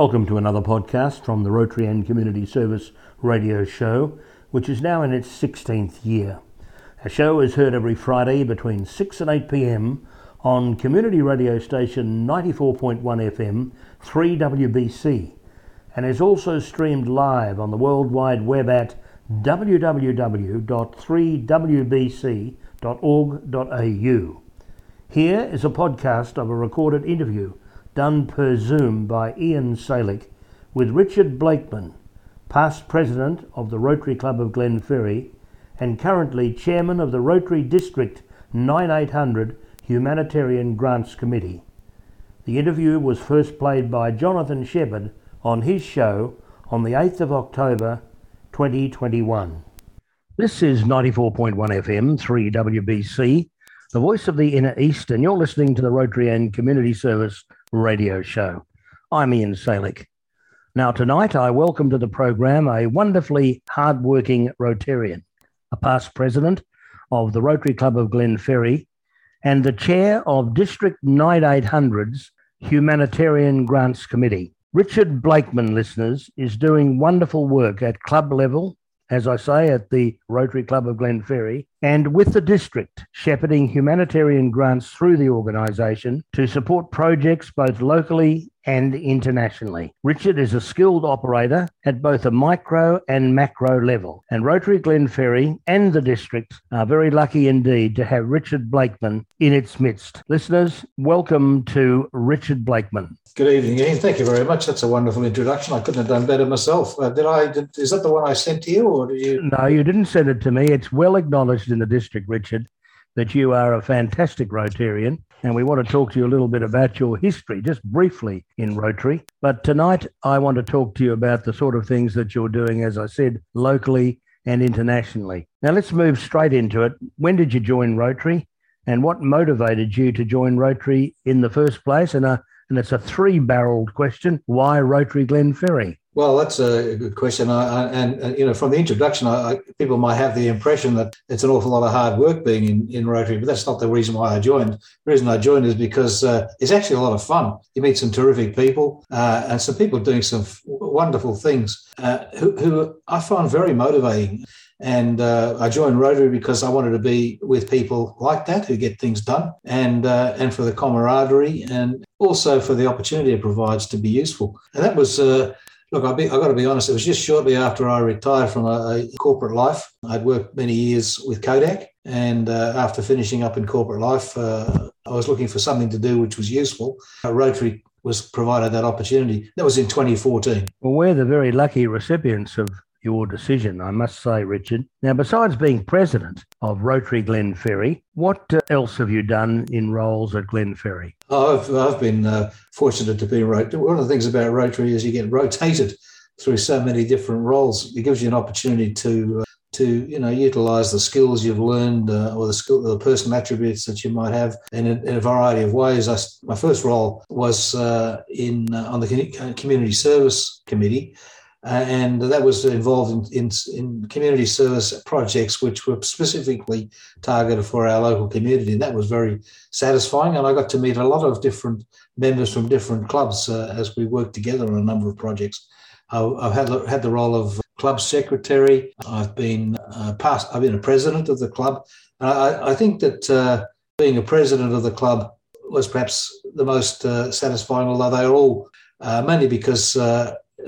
Welcome to another podcast from the Rotary and Community Service radio show, which is now in its 16th year. Our show is heard every Friday between 6 and 8 pm on community radio station 94.1 FM 3WBC and is also streamed live on the World Wide Web at www.3wbc.org.au. Here is a podcast of a recorded interview done per Zoom by Ian Salick with Richard Blakeman, past president of the Rotary Club of Glenferrie and currently chairman of the Rotary District 9800 Humanitarian Grants Committee. The interview was first played by Jonathan Shepherd on his show on the 8th of October 2021. This is 94.1 FM 3WBC, the voice of the Inner East, and you're listening to the Rotary and Community Service radio show. I'm Ian Salick. Now, tonight I welcome to the program a wonderfully hard-working Rotarian, a past president of the Rotary Club of Glenferrie and the chair of District 9800's Humanitarian Grants Committee. Richard Blakeman, listeners, is doing wonderful work at club level, as I say, at the Rotary Club of Glenferrie, and with the district, shepherding humanitarian grants through the organisation to support projects both locally and internationally. Richard is a skilled operator at both a micro and macro level, and Rotary Glenferrie and the district are very lucky indeed to have Richard Blakeman in its midst. Listeners, welcome to Richard Blakeman. Good evening, Ian. Thank you very much. That's a wonderful introduction. I couldn't have done better myself. Uh, did I? Did, is that the one I sent to you, or did you? No, you didn't send it to me. It's well acknowledged in the district, Richard, that you are a fantastic Rotarian. And we want to talk to you a little bit about your history, just briefly in Rotary. But tonight, I want to talk to you about the sort of things that you're doing, as I said, locally and internationally. Now, let's move straight into it. When did you join Rotary? And what motivated you to join Rotary in the first place? And, a, and it's a three barreled question why Rotary Glenferrie? Well, that's a good question. I, I, and, you know, from the introduction, I, people might have the impression that it's an awful lot of hard work being in, in Rotary, but that's not the reason why I joined. The reason I joined is because uh, it's actually a lot of fun. You meet some terrific people uh, and some people doing some f- wonderful things uh, who, who, I find very motivating. And uh, I joined Rotary because I wanted to be with people like that who get things done, and uh, and for the camaraderie, and also for the opportunity it provides to be useful. And that was uh, Look, I've, got to be honest, it was just shortly after I retired from a, a corporate life. I'd worked many years with Kodak. And uh, after finishing up in corporate life, uh, I was looking for something to do which was useful. Rotary was provided that opportunity. That was in 2014. Well, we're the very lucky recipients of your decision, I must say, Richard. Now, besides being president of Rotary Glenferrie, what uh, else have you done in roles at Glenferrie? Oh, I've, I've been uh, fortunate to be Rotary. One of the things about Rotary is you get rotated through so many different roles. It gives you an opportunity to uh, to you know utilize the skills you've learned uh, or the skill the personal attributes that you might have in a, in a variety of ways I, my first role was uh, in uh, on the community service committee uh, and that was involved in, in, in, community service projects which were specifically targeted for our local community. And that was very satisfying. And I got to meet a lot of different members from different clubs uh, as we worked together on a number of projects. I've had, had the role of club secretary. I've been uh, past, I've been a president of the club. I, I think that uh, being a president of the club was perhaps the most uh, satisfying, although they are all uh, mainly because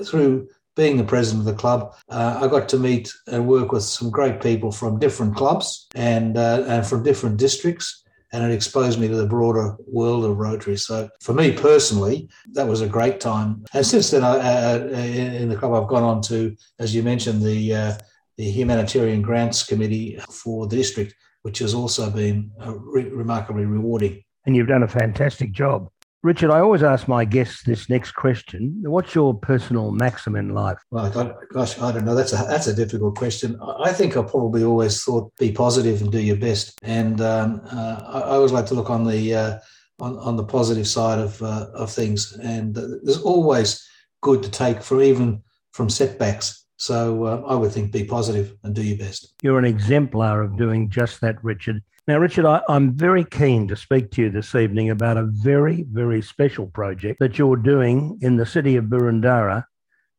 through being the president of the club, uh, I got to meet and work with some great people from different clubs and uh, and from different districts, and it exposed me to the broader world of Rotary. So for me personally, that was a great time. And since then, I, uh, uh in the club, I've gone on to, as you mentioned, the uh, the humanitarian grants committee for the district, which has also been uh, re- remarkably rewarding. And you've done a fantastic job. Richard, I always ask my guests this next question. What's your personal maxim in life? Well, gosh, I don't know. That's a that's a difficult question. I think I probably always thought be positive and do your best. And um, uh, I, I, always like to look on the uh, on, on the positive side of uh, of things. And there's always good to take from even from setbacks. So uh, I would think be positive and do your best. You're an exemplar of doing just that, Richard. Now, Richard, I, am very keen to speak to you this evening about a very, very special project that you're doing in the city of Boroondara,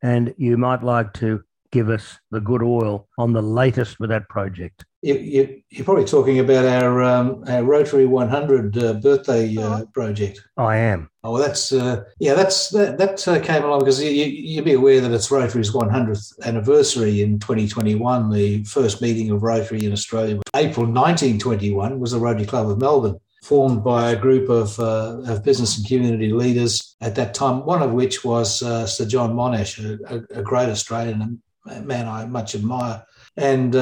and you might like to give us the good oil on the latest with that project. You, are you, probably talking about our, um, our Rotary 100 uh, birthday uh, project. I am. Oh, well, that's uh, yeah, that's that, that uh, came along because you, you'll be aware that it's Rotary's 100th anniversary in 2021. The first meeting of Rotary in Australia, April 1921, was the Rotary Club of Melbourne formed by a group of, uh, of business and community leaders at that time, one of which was uh, Sir John Monash, a, a, great Australian and man I much admire. And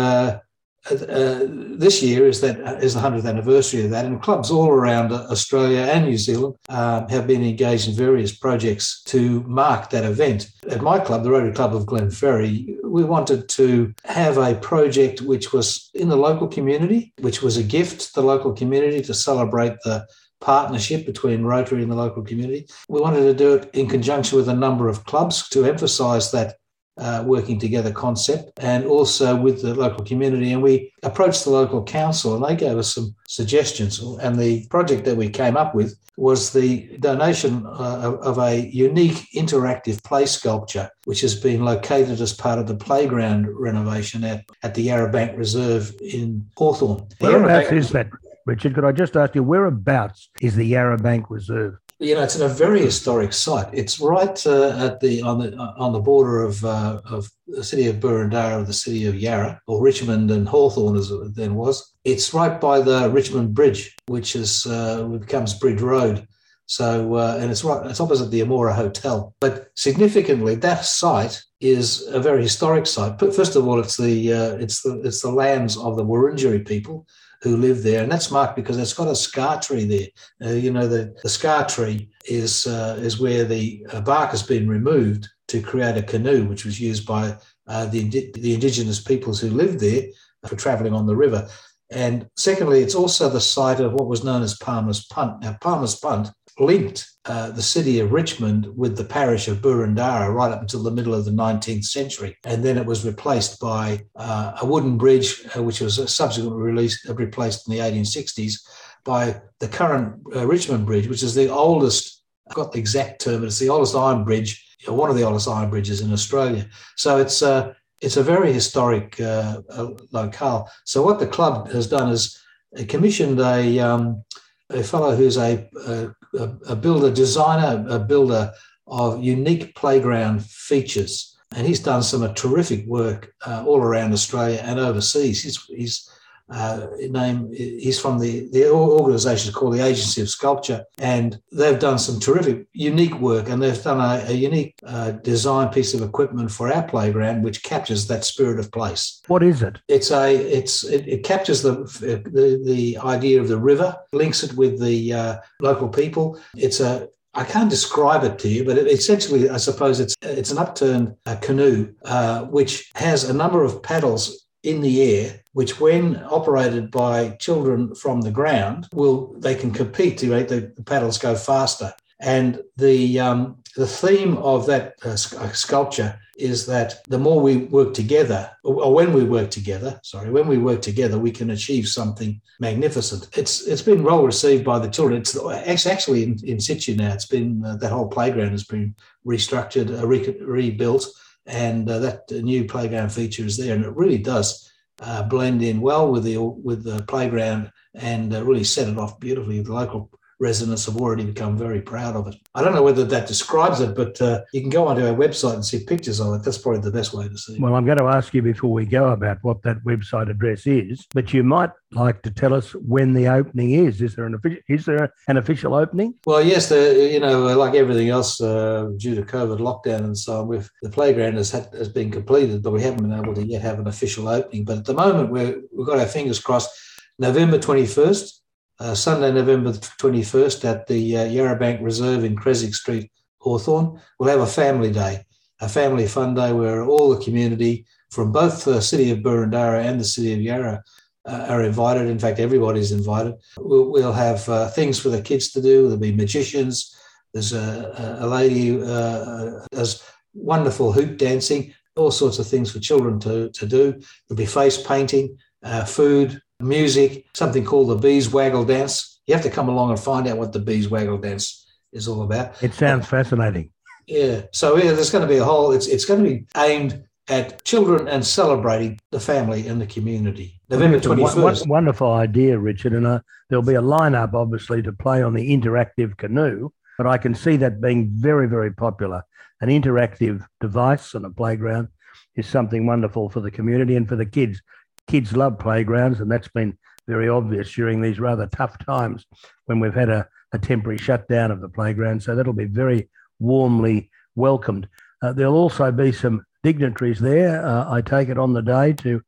uh, uh, this year is that is the hundredth anniversary of that, and clubs all around Australia and New Zealand uh, have been engaged in various projects to mark that event. At my club, the Rotary Club of Glenferrie, we wanted to have a project which was in the local community, which was a gift to the local community to celebrate the partnership between Rotary and the local community. We wanted to do it in conjunction with a number of clubs to emphasise that uh, working together concept and also with the local community. And we approached the local council and they gave us some suggestions. And the project that we came up with was the donation uh, of a unique interactive play sculpture, which has been located as part of the playground renovation at, at the Yarra Bank Reserve in Hawthorn. Whereabouts is that? Richard, could I just ask you, whereabouts is the Yarra Bank Reserve? You know, it's in a very historic site. It's right uh, at the on the on the border of uh, of the city of Boroondara, the city of Yarra, or Richmond and Hawthorn as it then was. It's right by the Richmond Bridge, which is uh, becomes Bridge Road. So, uh, and it's right, it's opposite the Amora Hotel. But significantly, that site is a very historic site. But first of all, it's the uh, it's the it's the lands of the Wurundjeri people who live there, and that's marked because it's got a scar tree there. Uh, you know, the, the scar tree is uh, is where the uh, bark has been removed to create a canoe, which was used by uh, the the indigenous peoples who lived there for travelling on the river. And secondly, it's also the site of what was known as Palmer's Punt. Now, Palmer's Punt linked uh, the city of Richmond with the parish of Boroondara right up until the middle of the 19th century. And then it was replaced by uh, a wooden bridge, uh, which was subsequently released, uh, replaced in the 1860s by the current uh, Richmond Bridge, which is the oldest, I've got the exact term, but it's the oldest iron bridge, know, one of the oldest iron bridges in Australia. So it's, uh, it's a very historic locale. So what the club has done is commissioned a, um, a fellow who's a, a a, builder, designer, a builder of unique playground features. And he's done some terrific work uh, all around Australia and overseas. He's, he's uh, name he's from the the organisation called the Agency of Sculpture, and they've done some terrific, unique work, and they've done a, a unique uh, design piece of equipment for our playground, which captures that spirit of place. What is it? It's a it's it, it captures the, the the idea of the river, links it with the uh, local people. It's a I can't describe it to you, but it, essentially, I suppose it's it's an upturned uh, canoe uh, which has a number of paddles in the air, which when operated by children from the ground, will they can compete to make the, the paddles go faster. And the um, the theme of that uh, uh, sculpture is that the more we work together, or when we work together, sorry, when we work together, we can achieve something magnificent. It's it's been well received by the children. It's actually in, in situ now. It's been uh, that whole playground has been restructured, uh, re- rebuilt and uh, that new playground feature is there, and it really does uh, blend in well with the with the playground and uh, really set it off beautifully. The local residents have already become very proud of it. I don't know whether that describes it, but uh, you can go onto our website and see pictures of it. That's probably the best way to see. it. Well, I'm going to ask you before we go about what that website address is, but you might like to tell us when the opening is. Is there an official? Is there an official opening? Well, yes. The, you know, like everything else, uh, due to COVID lockdown and so on, with the playground has had, has been completed, but we haven't been able to yet have an official opening. But at the moment, we're, we've got our fingers crossed. November 21st, uh, Sunday, November 21st at the uh, Yarrabank Reserve in Creswick Street, Hawthorn. We'll have a family day, a family fun day where all the community from both the city of Boroondara and the city of Yarra uh, are invited. In fact, everybody's invited. We'll, we'll have uh, things for the kids to do. There'll be magicians. There's a, a lady uh, does wonderful hoop dancing. all sorts of things for children to, to do. There'll be face painting, uh, food, music, something called the Bees Waggle Dance. You have to come along and find out what the Bees Waggle Dance is all about. It sounds fascinating. Yeah. So yeah, there's going to be a whole. It's it's going to be aimed at children and celebrating the family and the community. November twenty first. What, Wonderful idea, Richard. And uh, there'll be a lineup, obviously, to play on the interactive canoe. But I can see that being very, very popular. An interactive device on a playground is something wonderful for the community and for the kids. Kids love playgrounds, and that's been very obvious during these rather tough times when we've had a, a temporary shutdown of the playground. So that'll be very warmly welcomed. Uh, there'll also be some dignitaries there, uh, I take it, on the day to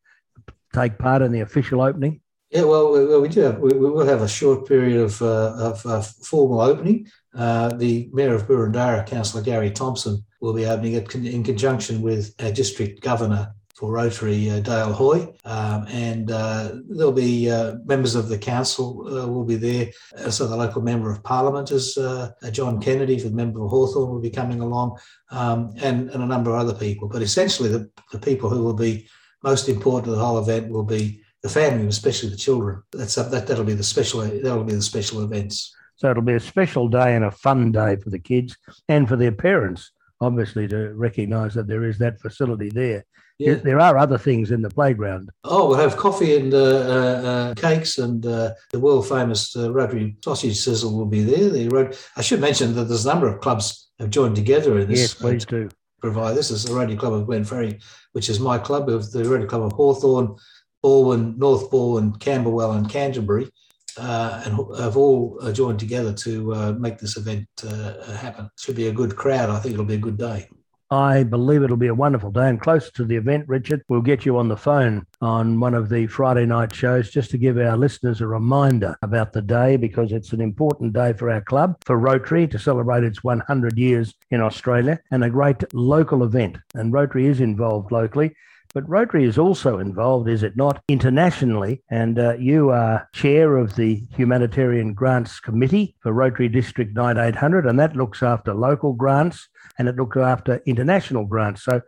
take part in the official opening. Yeah, well, we, we do have, we, we, will have a short period of, uh, of, of formal opening. Uh, the Mayor of Boroondara, Councillor Gary Thompson, will be opening it in conjunction with our District Governor for Rotary, uh, Dale Hoy, um, and uh, there'll be uh, members of the council uh, will be there. So the local member of parliament is uh, John Kennedy, for the member of Hawthorn will be coming along, um, and, and a number of other people. But essentially, the, the people who will be most important to the whole event will be the family, especially the children. That's that that'll be the special that'll be the special events. So it'll be a special day and a fun day for the kids and for their parents, obviously, to recognise that there is that facility there. Yeah. There are other things in the playground. Oh, we'll have coffee and uh, uh, uh cakes, and uh, the world famous uh, Rotary sausage sizzle will be there. The I should mention that there's a number of clubs have joined together in this. Yes, please do. Provide this is the Rotary Club of Glenferrie, which is my club of the Rotary Club of Hawthorn, Balwyn, North Balwyn, Camberwell, and Canterbury uh, and have all uh, joined together to uh, make this event uh, happen. Should be a good crowd. I think it'll be a good day. I believe it'll be a wonderful day. And closer to the event, Richard, we'll get you on the phone on one of the Friday night shows just to give our listeners a reminder about the day because it's an important day for our club, for Rotary, to celebrate its 100 years in Australia and a great local event. And Rotary is involved locally. But Rotary is also involved, is it not, internationally? And uh, you are chair of the Humanitarian Grants Committee for Rotary District 9800, and that looks after local grants and it looks after international grants. So,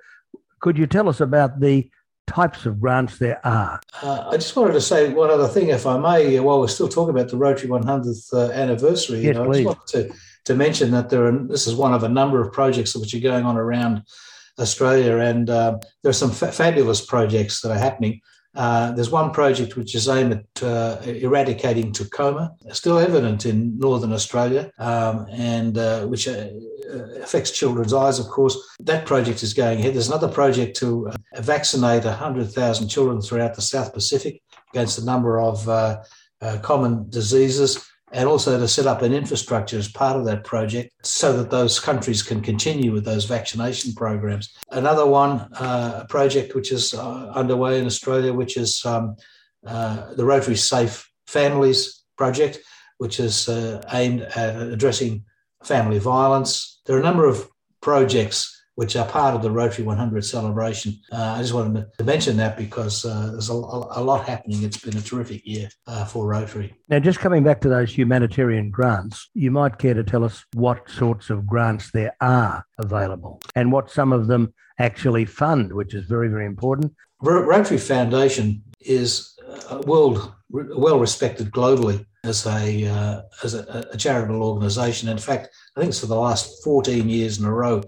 could you tell us about the types of grants there are? Uh, I just wanted to say one other thing, if I may, while we're still talking about the Rotary 100th uh, anniversary. Yes, you know, please. I just wanted to, to mention that there are, this is one of a number of projects which are going on around Australia. And uh, there are some fa- fabulous projects that are happening. Uh, there's one project which is aimed at uh, eradicating trachoma, still evident in northern Australia, um, and uh, which uh, affects children's eyes, of course. That project is going ahead. There's another project to uh, vaccinate 100,000 children throughout the South Pacific against a number of common diseases and also to set up an infrastructure as part of that project so that those countries can continue with those vaccination programs. Another one, uh, a project which is uh, underway in Australia, which is um, uh, the Rotary Safe Families Project, which is uh, aimed at addressing family violence. There are a number of projects which are part of the Rotary 100 celebration. Uh, I just wanted to mention that because uh, there's a, a, lot happening. It's been a terrific year uh, for Rotary. Now, just coming back to those humanitarian grants, you might care to tell us what sorts of grants there are available and what some of them actually fund, which is very, very important. Rotary Foundation is a world well respected globally as a uh, as a, a charitable organisation. In fact, I think it's for the last 14 years in a row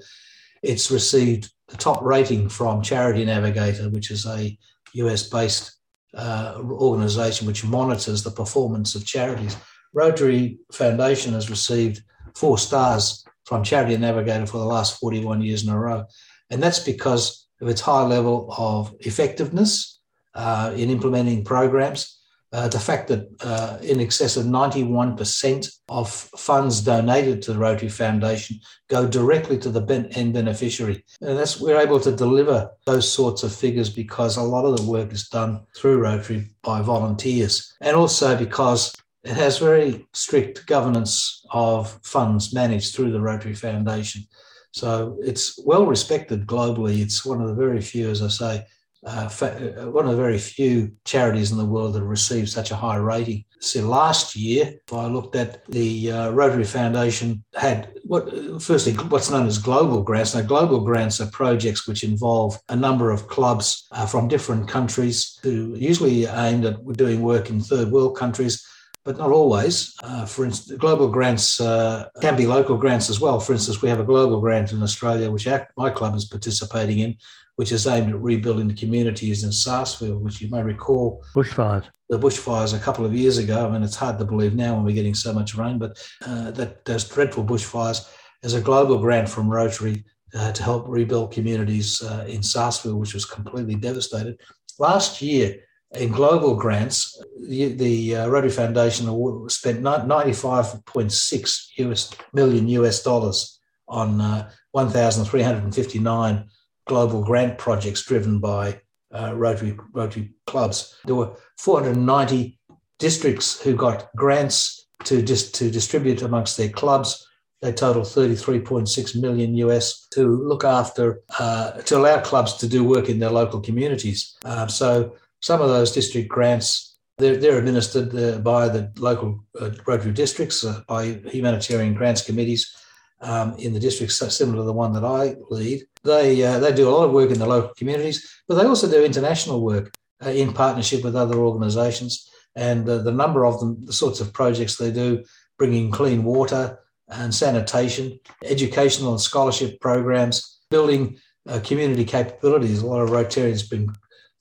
it's received the top rating from Charity Navigator, which is a US based uh, organization which monitors the performance of charities. Rotary Foundation has received four stars from Charity Navigator for the last 41 years in a row. And that's because of its high level of effectiveness uh, in implementing programs uh, the fact that uh, in excess of 91% of funds donated to the Rotary Foundation go directly to the end beneficiary. And that's we're able to deliver those sorts of figures because a lot of the work is done through Rotary by volunteers, and also because it has very strict governance of funds managed through the Rotary Foundation. So it's well respected globally. It's one of the very few, as I say, uh, uh, one of the very few charities in the world that received such a high rating. So last year, I looked at the uh, Rotary Foundation had what firstly what's known as global grants. Now, global grants are projects which involve a number of clubs uh, from different countries who usually aimed at doing work in third world countries but not always. Uh, for instance, global grants uh, can be local grants as well. For instance, we have a global grant in Australia, which my club is participating in, which is aimed at rebuilding the communities in Sarsfield, which you may recall. Bushfires. The bushfires a couple of years ago. I mean, it's hard to believe now when we're getting so much rain, but uh, that those dreadful bushfires. There's a global grant from Rotary uh, to help rebuild communities uh, in Sarsfield, which was completely devastated. Last year, in global grants, the, the uh, Rotary Foundation spent 95.6 US million US dollars on uh, 1,359 global grant projects driven by uh, Rotary Rotary clubs. There were 490 districts who got grants to dis- to distribute amongst their clubs. They total 33.6 million US to look after uh, to allow clubs to do work in their local communities. Uh, so some of those district grants they're, they're administered uh, by the local uh, Rotary districts uh, by humanitarian grants committees um, in the districts similar to the one that I lead. They uh, they do a lot of work in the local communities, but they also do international work uh, in partnership with other organisations. And uh, the number of them, the sorts of projects they do, bringing clean water and sanitation, educational and scholarship programs, building uh, community capabilities. A lot of Rotarians bring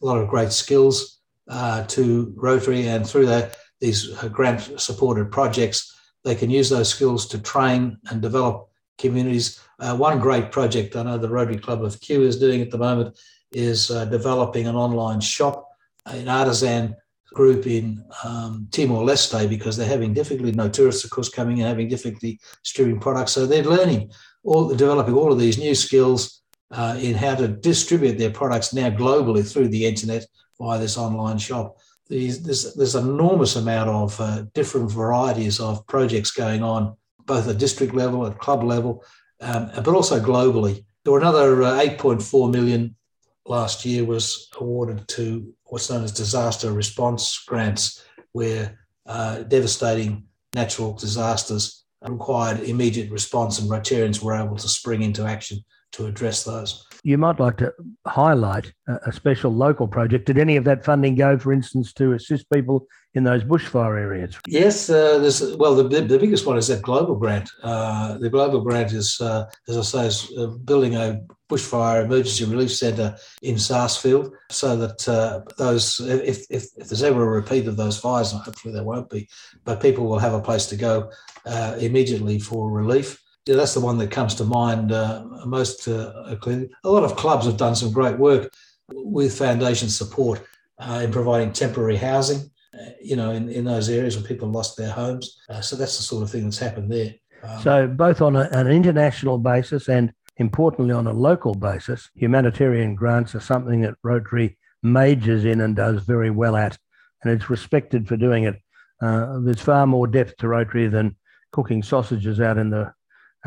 a lot of great skills uh, to Rotary, and through these uh, grant supported projects, they can use those skills to train and develop communities. Uh, one great project I know the Rotary Club of Kew is doing at the moment is uh, developing an online shop, an artisan group in um, Timor Leste because they're having difficulty. No tourists, of course, coming and having difficulty distributing products. So they're learning, all developing all of these new skills uh, in how to distribute their products now globally through the internet via this online shop. These, there's, there's an enormous amount of uh, different varieties of projects going on both at district level, at club level, um, but also globally. There were another uh, 8.4 million last year was awarded to what's known as disaster response grants, where uh, devastating natural disasters required immediate response, and Rotarians were able to spring into action to address those you might like to highlight a, special local project. Did any of that funding go, for instance, to assist people in those bushfire areas? Yes, uh, well, the, the biggest one is that global grant. Uh, the global grant is, uh, as I say, is uh, building a bushfire emergency relief centre in Sarsfield so that uh, those, if, if, if, there's ever a repeat of those fires, and hopefully there won't be, but people will have a place to go uh, immediately for relief yeah, that's the one that comes to mind uh, most uh. A lot of clubs have done some great work with foundation support uh, in providing temporary housing, uh, you know, in, in those areas where people lost their homes. Uh, so that's the sort of thing that's happened there. Um, so both on a, an international basis and importantly on a local basis, humanitarian grants are something that Rotary majors in and does very well at, and it's respected for doing it. Uh, there's far more depth to Rotary than cooking sausages out in the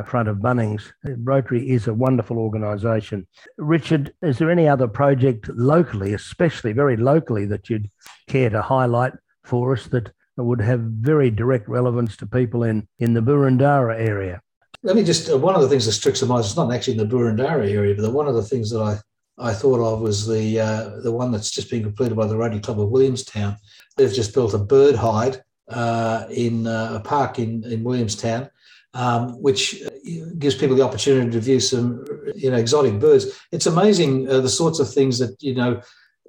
front of Bunnings. Rotary is a wonderful organisation. Richard, is there any other project locally, especially very locally, that you'd care to highlight for us that would have very direct relevance to people in, in the Boroondara area? Let me just, uh, one of the things that strikes the mind, it's not actually in the Boroondara area, but one of the things that I, I thought of was the, uh, the one that's just been completed by the Rotary Club of Williamstown. They've just built a bird hide uh, in uh, a park in, in Williamstown um, which uh, gives people the opportunity to view some, you know, exotic birds. It's amazing uh, the sorts of things that you know.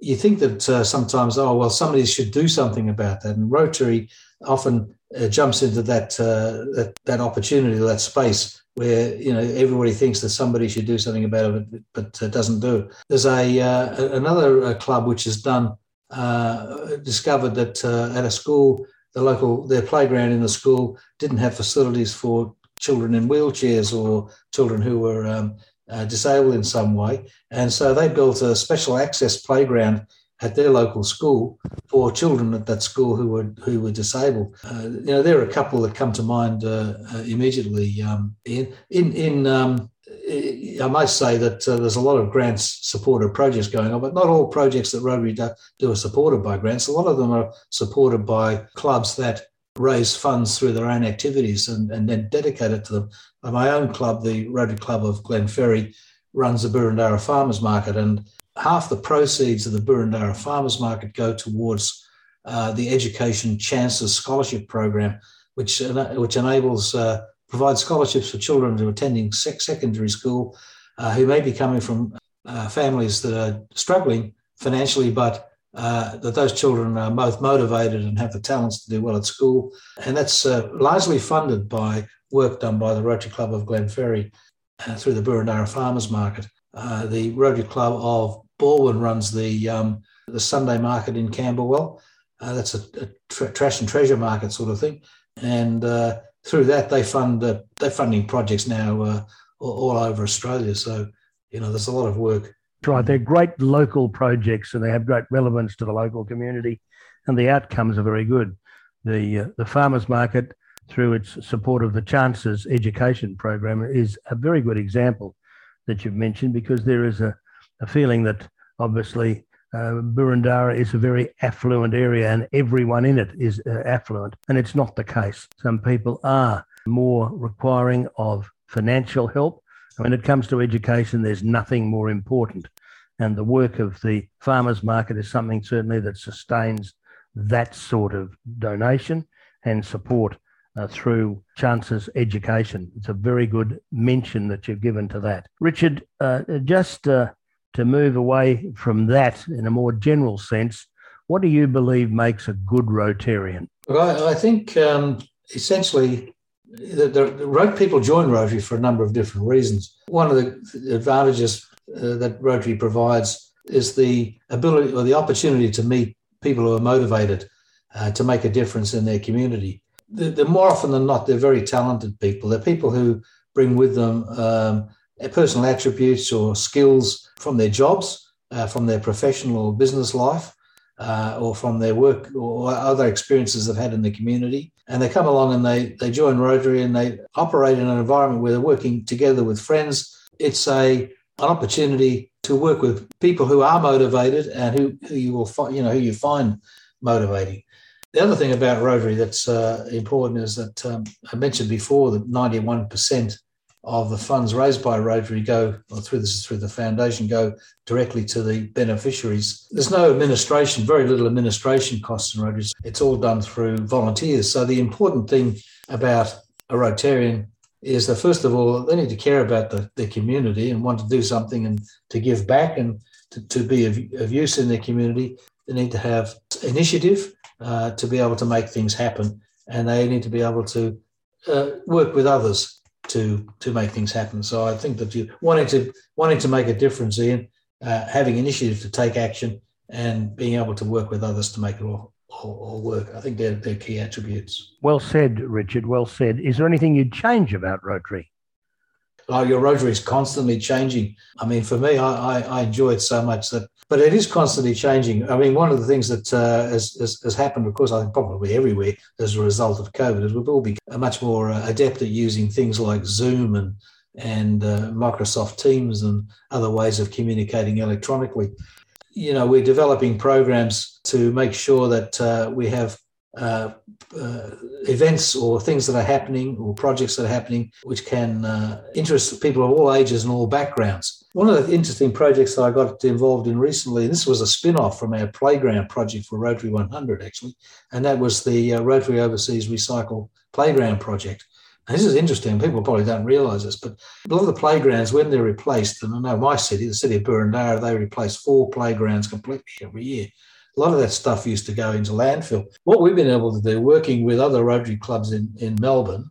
You think that uh, sometimes, oh well, somebody should do something about that, and Rotary often uh, jumps into that, uh, that that opportunity, that space where you know everybody thinks that somebody should do something about it, but, but uh, doesn't do. There's a another club which has done discovered that at a school the local their playground in the school didn't have facilities for children in wheelchairs or children who were um, uh, disabled in some way, and so they built a special access playground at their local school for children at that school who were who were disabled. Uh, you know, there are a couple that come to mind uh, uh immediately. Um, in in in um, I might say that uh, there's a lot of grants supported projects going on, but not all projects that Rotary do, do, are supported by grants. A lot of them are supported by clubs that raise funds through their own activities and, and then dedicate it to them. My own club, the Rotary Club of Glenferrie, runs the Boroondara Farmers Market, and half the proceeds of the Boroondara Farmers Market go towards uh, the Education Chances Scholarship Program, which which enables uh, provides scholarships for children who are attending secondary school uh, who may be coming from uh, families that are struggling financially, but uh, that those children are both motivated and have the talents to do well at school. And that's uh, largely funded by work done by the Rotary Club of Glenferrie uh, through the Boroondara Farmers Market. Uh, the Rotary Club of Balwyn runs the, um, the Sunday market in Camberwell. that's a, a tra- trash and treasure market sort of thing. And through that, they fund uh, they're funding projects now uh, all over Australia. So you know, there's a lot of work. Right, they're great local projects, and they have great relevance to the local community, and the outcomes are very good. The uh, the farmers market, through its support of the Chances Education Program, is a very good example that you've mentioned because there is a, a feeling that obviously uh, Boroondara is a very affluent area and everyone in it is uh, affluent. And it's not the case. Some people are more requiring of financial help. When it comes to education, there's nothing more important. And the work of the farmers market is something certainly that sustains that sort of donation and support uh, through Chances Education. It's a very good mention that you've given to that. Richard, uh, just uh, to move away from that in a more general sense, what do you believe makes a good Rotarian? Well, I, I think um, essentially the, the, the, people join Rotary for a number of different reasons. One of the advantages uh, that Rotary provides is the ability or the opportunity to meet people who are motivated uh, to make a difference in their community. The, the, more often than not, they're very talented people. They're people who bring with them um, personal attributes or skills from their jobs, uh, from their professional or business life, uh, or from their work or other experiences they've had in the community. And they come along and they, they join Rotary and they operate in an environment where they're working together with friends. It's a an opportunity to work with people who are motivated and who, who you will find, you know, who you find motivating. The other thing about Rotary that's uh, important is that um, I mentioned before that 91% of the funds raised by Rotary go, or through this through the foundation, go directly to the beneficiaries. There's no administration, very little administration costs in Rotary. It's all done through volunteers. So the important thing about a Rotarian is that first of all, they need to care about the, their community and want to do something and to give back and to, to be of, of use in their community. They need to have initiative uh, to be able to make things happen, and they need to be able to uh, work with others to to make things happen. So I think that you wanting to wanting to make a difference, Ian, uh, having initiative to take action, and being able to work with others to make it all, work. I think they're, they're key attributes. Well said, Richard. Well said. Is there anything you'd change about Rotary? Oh, your Rotary is constantly changing. I mean, for me, I, I, I enjoy it so much that but it is constantly changing. I mean, one of the things that uh, has, has, has, happened, of course, I think probably everywhere as a result of COVID, is we've all become much more uh, adept at using things like Zoom and and uh, Microsoft Teams and other ways of communicating electronically. You know, we're developing programs to make sure that uh, we have uh, uh, events or things that are happening or projects that are happening which can uh, interest people of all ages and all backgrounds. One of the interesting projects that I got involved in recently, this was a spin off from our playground project for Rotary 100, actually, and that was the uh, Rotary Overseas Recycle Playground Project. And this is interesting. People probably don't realise this, but a lot of the playgrounds, when they're replaced, and I know my city, the city of Boroondara, they replace four playgrounds completely every year. A lot of that stuff used to go into landfill. What we've been able to do, working with other Rotary clubs in, in Melbourne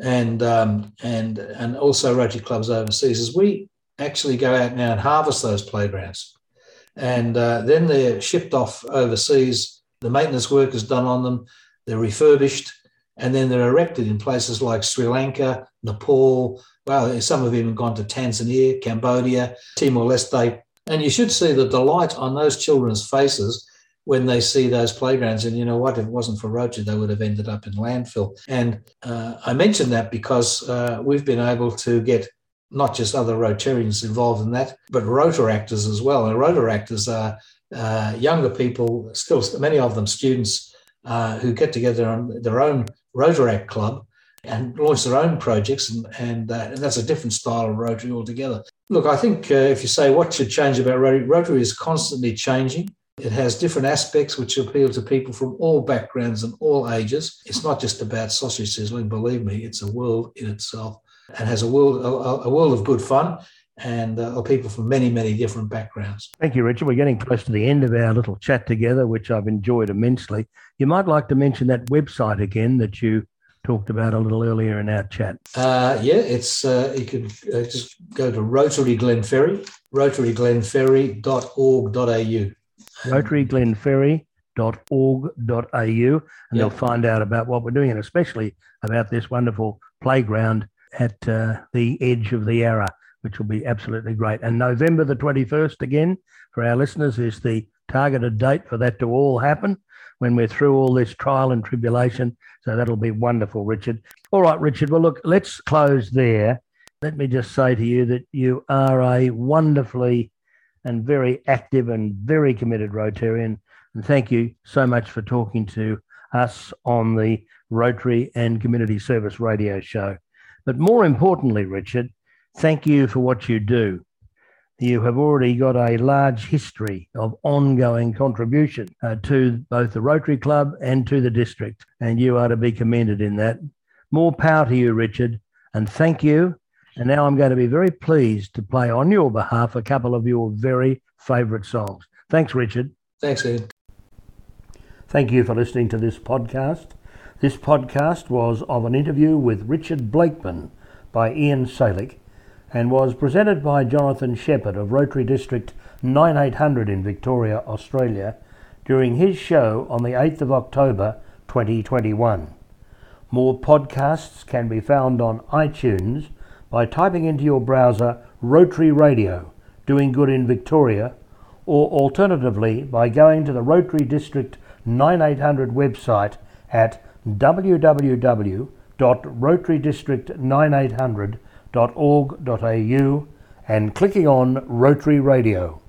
and, um, and, and also Rotary clubs overseas, is we actually go out now and harvest those playgrounds. And uh, then they're shipped off overseas. The maintenance work is done on them, they're refurbished, and then they're erected in places like Sri Lanka, Nepal. Well, some have even gone to Tanzania, Cambodia, Timor Leste. And you should see the delight on those children's faces when they see those playgrounds. And you know what? If it wasn't for Rotary, they would have ended up in landfill. And uh, I mention that because uh, we've been able to get not just other Rotarians involved in that, but Rotaractors as well. And Rotaractors are uh, younger people, still many of them students, uh, who get together on their own Rotaract club and launch their own projects, and, and, uh, and that's a different style of Rotary altogether. Look, I think uh, if you say what should change about Rotary, Rotary is constantly changing. It has different aspects which appeal to people from all backgrounds and all ages. It's not just about sausage sizzling, believe me, it's a world in itself and has a world, a, a world of good fun and uh, people from many, many different backgrounds. Thank you, Richard. We're getting close to the end of our little chat together, which I've enjoyed immensely. You might like to mention that website again that you talked about a little earlier in our chat. Uh, yeah, it's uh, you can uh, just go to Rotary Glen Glenferrie, rotaryglenferrie.org.au rotaryglenferrie.org.au, and yep. they'll find out about what we're doing and especially about this wonderful playground at uh, the edge of the Yarra, which will be absolutely great. And November the 21st, again, for our listeners, is the targeted date for that to all happen when we're through all this trial and tribulation. So that'll be wonderful, Richard. All right, Richard. Well, look, let's close there. Let me just say to you that you are a wonderfully and very active and very committed Rotarian. And thank you so much for talking to us on the Rotary and Community Service radio show. But more importantly, Richard, thank you for what you do. You have already got a large history of ongoing contribution uh, to both the Rotary Club and to the district, and you are to be commended in that. More power to you, Richard, and thank you and now I'm going to be very pleased to play on your behalf a couple of your very favourite songs. Thanks, Richard. Thanks, Ed. Thank you for listening to this podcast. This podcast was of an interview with Richard Blakeman by Ian Salick and was presented by Jonathan Shepherd of Rotary District 9800 in Victoria, Australia, during his show on the 8th of October 2021. More podcasts can be found on iTunes by typing into your browser Rotary Radio, doing good in Victoria, or alternatively by going to the Rotary District 9800 website at www.rotarydistrict9800.org.au and clicking on Rotary Radio.